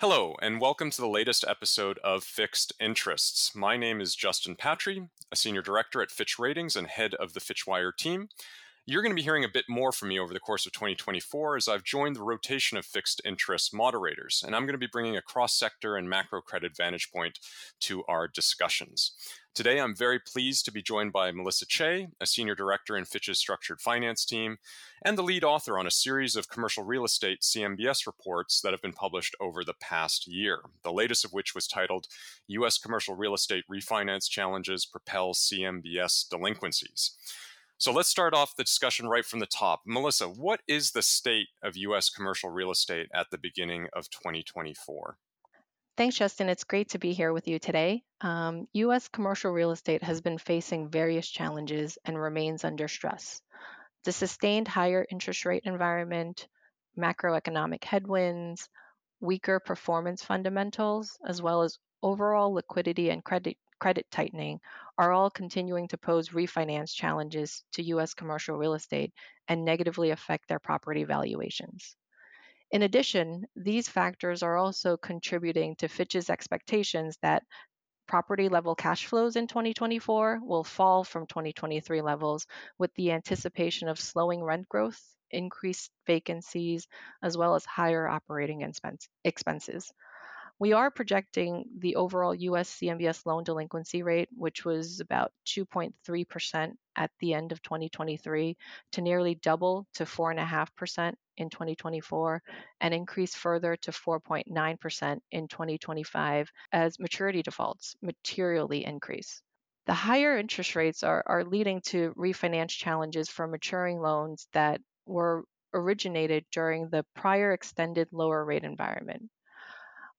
Hello, and welcome to the latest episode of Fixed Interests. My name is Justin Patrie, a senior director at Fitch Ratings and head of the Fitchwire team. You're going to be hearing a bit more from me over the course of 2024 as I've joined the rotation of fixed interest moderators, and I'm going to be bringing a cross sector and macro credit vantage point to our discussions. Today, I'm very pleased to be joined by Melissa Che, a senior director in Fitch's structured finance team, and the lead author on a series of commercial real estate CMBS reports that have been published over the past year, the latest of which was titled U.S. Commercial Real Estate Refinance Challenges Propel CMBS Delinquencies. So let's start off the discussion right from the top. Melissa, what is the state of U.S. commercial real estate at the beginning of 2024? Thanks, Justin. It's great to be here with you today. Um, U.S. commercial real estate has been facing various challenges and remains under stress. The sustained higher interest rate environment, macroeconomic headwinds, weaker performance fundamentals, as well as overall liquidity and credit credit tightening are all continuing to pose refinance challenges to U.S. commercial real estate and negatively affect their property valuations. In addition, these factors are also contributing to Fitch's expectations that property level cash flows in 2024 will fall from 2023 levels with the anticipation of slowing rent growth, increased vacancies, as well as higher operating expenses. We are projecting the overall US CMBS loan delinquency rate, which was about 2.3% at the end of 2023, to nearly double to 4.5% in 2024 and increase further to 4.9% in 2025 as maturity defaults materially increase. The higher interest rates are, are leading to refinance challenges for maturing loans that were originated during the prior extended lower rate environment.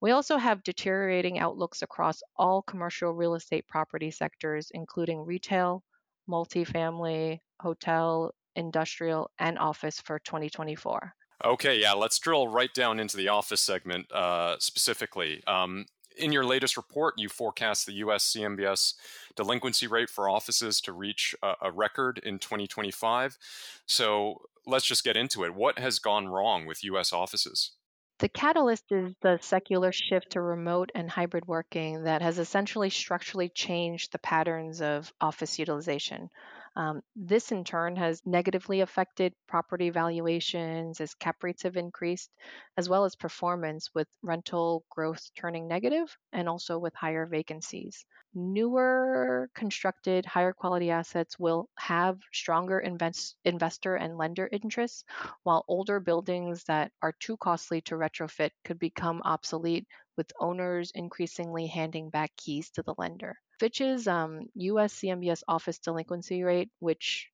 We also have deteriorating outlooks across all commercial real estate property sectors, including retail, multifamily, hotel, industrial, and office for 2024. Okay, yeah, let's drill right down into the office segment uh, specifically. Um, in your latest report, you forecast the US CMBS delinquency rate for offices to reach a, a record in 2025. So let's just get into it. What has gone wrong with US offices? The catalyst is the secular shift to remote and hybrid working that has essentially structurally changed the patterns of office utilization. Um, this, in turn, has negatively affected property valuations as cap rates have increased, as well as performance with rental growth turning negative and also with higher vacancies. Newer constructed, higher quality assets will have stronger invest- investor and lender interests, while older buildings that are too costly to retrofit could become obsolete, with owners increasingly handing back keys to the lender. Fitch's um, US CMBS office delinquency rate, which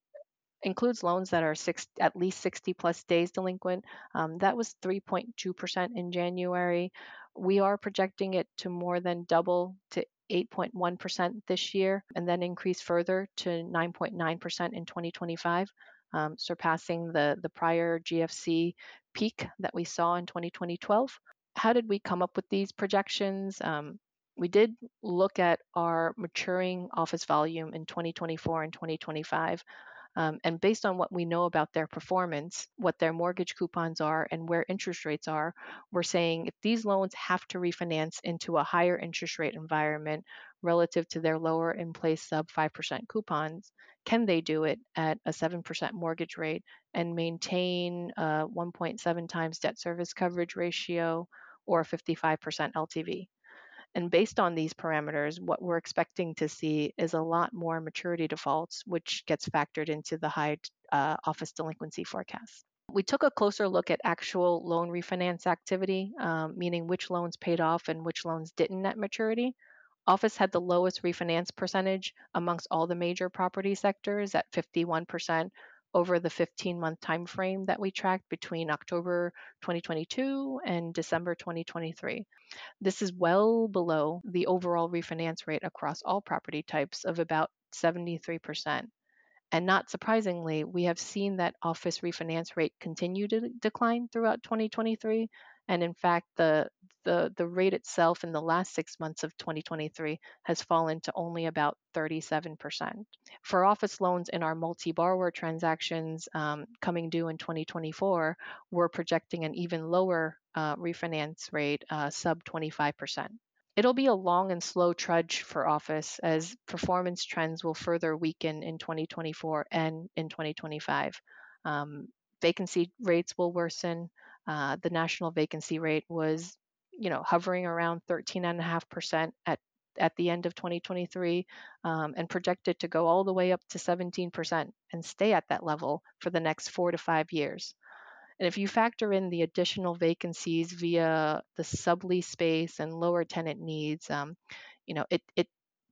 includes loans that are six, at least 60 plus days delinquent. Um, that was 3.2% in January. We are projecting it to more than double to 8.1% this year and then increase further to 9.9% in 2025, um, surpassing the, the prior GFC peak that we saw in 2012. How did we come up with these projections? Um, we did look at our maturing office volume in 2024 and 2025. Um, and based on what we know about their performance, what their mortgage coupons are, and where interest rates are, we're saying if these loans have to refinance into a higher interest rate environment relative to their lower in place sub 5% coupons, can they do it at a 7% mortgage rate and maintain a 1.7 times debt service coverage ratio or 55% LTV? And based on these parameters, what we're expecting to see is a lot more maturity defaults, which gets factored into the high uh, office delinquency forecast. We took a closer look at actual loan refinance activity, um, meaning which loans paid off and which loans didn't at maturity. Office had the lowest refinance percentage amongst all the major property sectors at 51%, over the 15 month time frame that we tracked between October 2022 and December 2023. This is well below the overall refinance rate across all property types of about 73%. And not surprisingly, we have seen that office refinance rate continue to decline throughout 2023. And in fact, the the, the rate itself in the last six months of 2023 has fallen to only about 37%. For office loans in our multi borrower transactions um, coming due in 2024, we're projecting an even lower uh, refinance rate, uh, sub 25%. It'll be a long and slow trudge for office as performance trends will further weaken in 2024 and in 2025. Um, vacancy rates will worsen. Uh, the national vacancy rate was, you know, hovering around 13.5% at at the end of 2023 um, and projected to go all the way up to 17% and stay at that level for the next four to five years. And if you factor in the additional vacancies via the sublease space and lower tenant needs, um, you know, it, it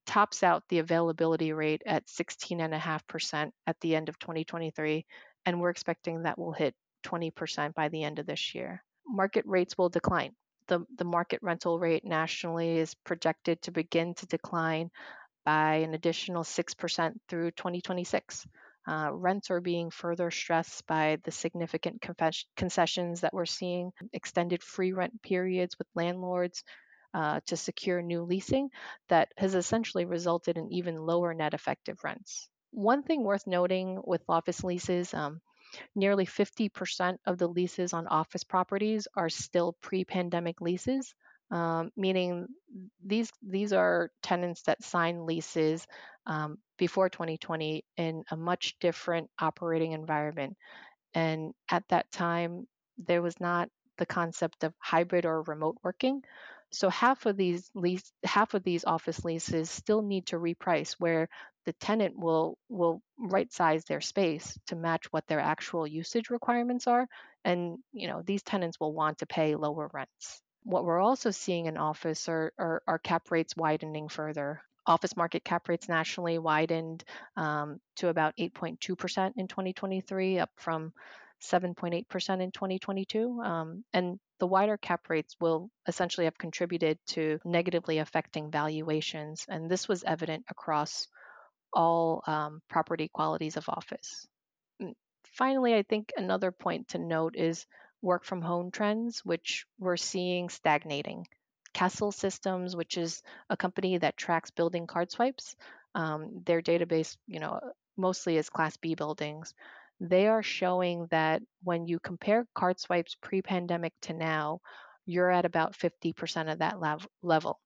tops out the availability rate at 16.5% at the end of 2023, and we're expecting that will hit 20% by the end of this year. Market rates will decline. The, the market rental rate nationally is projected to begin to decline by an additional 6% through 2026. Uh, rents are being further stressed by the significant confes- concessions that we're seeing, extended free rent periods with landlords uh, to secure new leasing that has essentially resulted in even lower net effective rents. One thing worth noting with office leases, um, nearly 50% of the leases on office properties are still pre pandemic leases. Um, meaning these these are tenants that sign leases um, before 2020 in a much different operating environment. And at that time, there was not the concept of hybrid or remote working. So half of these lease, half of these office leases still need to reprice, where the tenant will will right size their space to match what their actual usage requirements are, and you know these tenants will want to pay lower rents. What we're also seeing in office are, are, are cap rates widening further office market cap rates nationally widened um, to about 8.2% in 2023, up from 7.8% in 2022. Um, and the wider cap rates will essentially have contributed to negatively affecting valuations. And this was evident across all um, property qualities of office. Mm, finally, I think another point to note is work from home trends, which we're seeing stagnating. Kastle Systems, which is a company that tracks building card swipes. Um, their database, you know, mostly is Class B buildings. They are showing that when you compare card swipes pre-pandemic to now, you're at about 50% of that lav- level,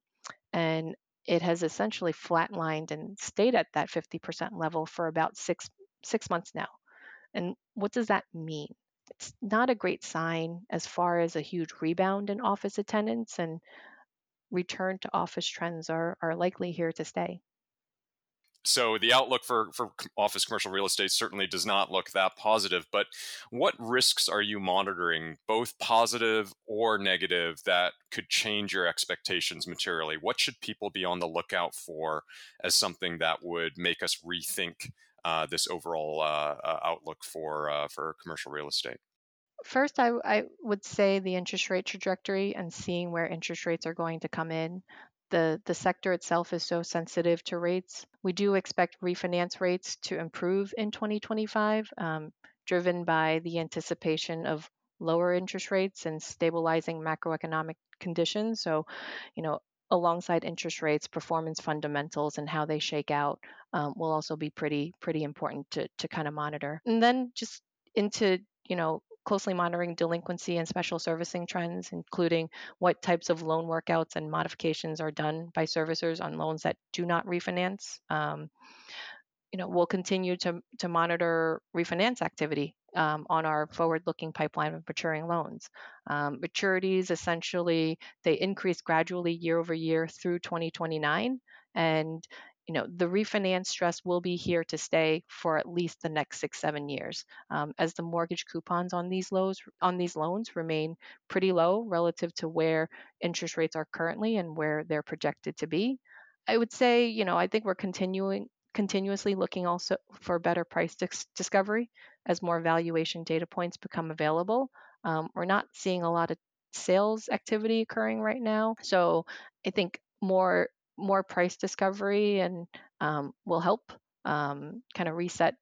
and it has essentially flatlined and stayed at that 50% level for about six six months now. And what does that mean? It's not a great sign as far as a huge rebound in office attendance and return to office trends are, are likely here to stay. So the outlook for, for office commercial real estate certainly does not look that positive. But what risks are you monitoring, both positive or negative, that could change your expectations materially? What should people be on the lookout for as something that would make us rethink uh, this overall uh, uh, outlook for uh, for commercial real estate? First, I, I would say the interest rate trajectory and seeing where interest rates are going to come in. The, the sector itself is so sensitive to rates. We do expect refinance rates to improve in 2025, um, driven by the anticipation of lower interest rates and stabilizing macroeconomic conditions. So, you know, alongside interest rates, performance fundamentals and how they shake out um, will also be pretty pretty important to to kind of monitor. And then just into you know closely monitoring delinquency and special servicing trends, including what types of loan workouts and modifications are done by servicers on loans that do not refinance. Um, you know, we'll continue to, to monitor refinance activity um, on our forward-looking pipeline of maturing loans. Um, maturities essentially they increase gradually year over year through 2029, and you know the refinance stress will be here to stay for at least the next six seven years um, as the mortgage coupons on these loans on these loans remain pretty low relative to where interest rates are currently and where they're projected to be. I would say you know i think we're continuing continuously looking also for better price dis- discovery as more valuation data points become available. Um, we're not seeing a lot of sales activity occurring right now so i think more more price discovery and um, will help um, kind of reset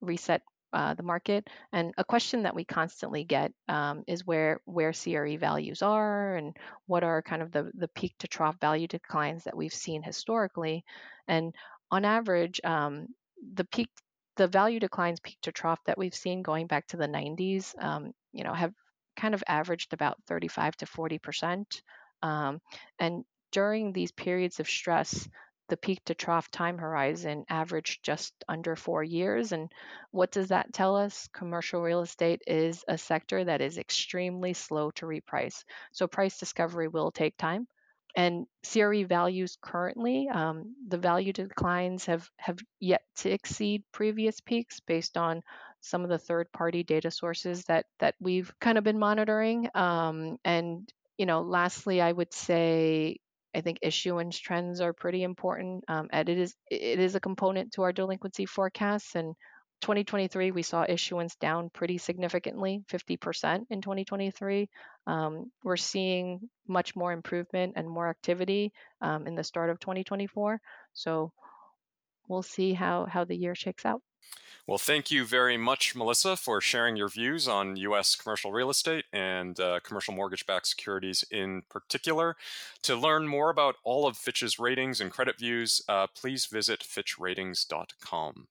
reset uh, the market. And a question that we constantly get um, is where where CRE values are and what are kind of the the peak to trough value declines that we've seen historically. And on average, um, the peak the value declines peak to trough that we've seen going back to the 90s, um, you know, have kind of averaged about 35 to 40 percent. Um, and during these periods of stress, the peak to trough time horizon averaged just under four years. And what does that tell us? Commercial real estate is a sector that is extremely slow to reprice. So price discovery will take time. And CRE values currently, um, the value declines have, have yet to exceed previous peaks based on some of the third party data sources that, that we've kind of been monitoring. Um, and, you know, lastly, I would say I think issuance trends are pretty important. Um, and it is it is a component to our delinquency forecasts. And 2023, we saw issuance down pretty significantly, 50% in 2023. Um, we're seeing much more improvement and more activity um, in the start of 2024. So we'll see how how the year shakes out. Well, thank you very much, Melissa, for sharing your views on U.S. commercial real estate and uh, commercial mortgage backed securities in particular. To learn more about all of Fitch's ratings and credit views, uh, please visit fitchratings.com.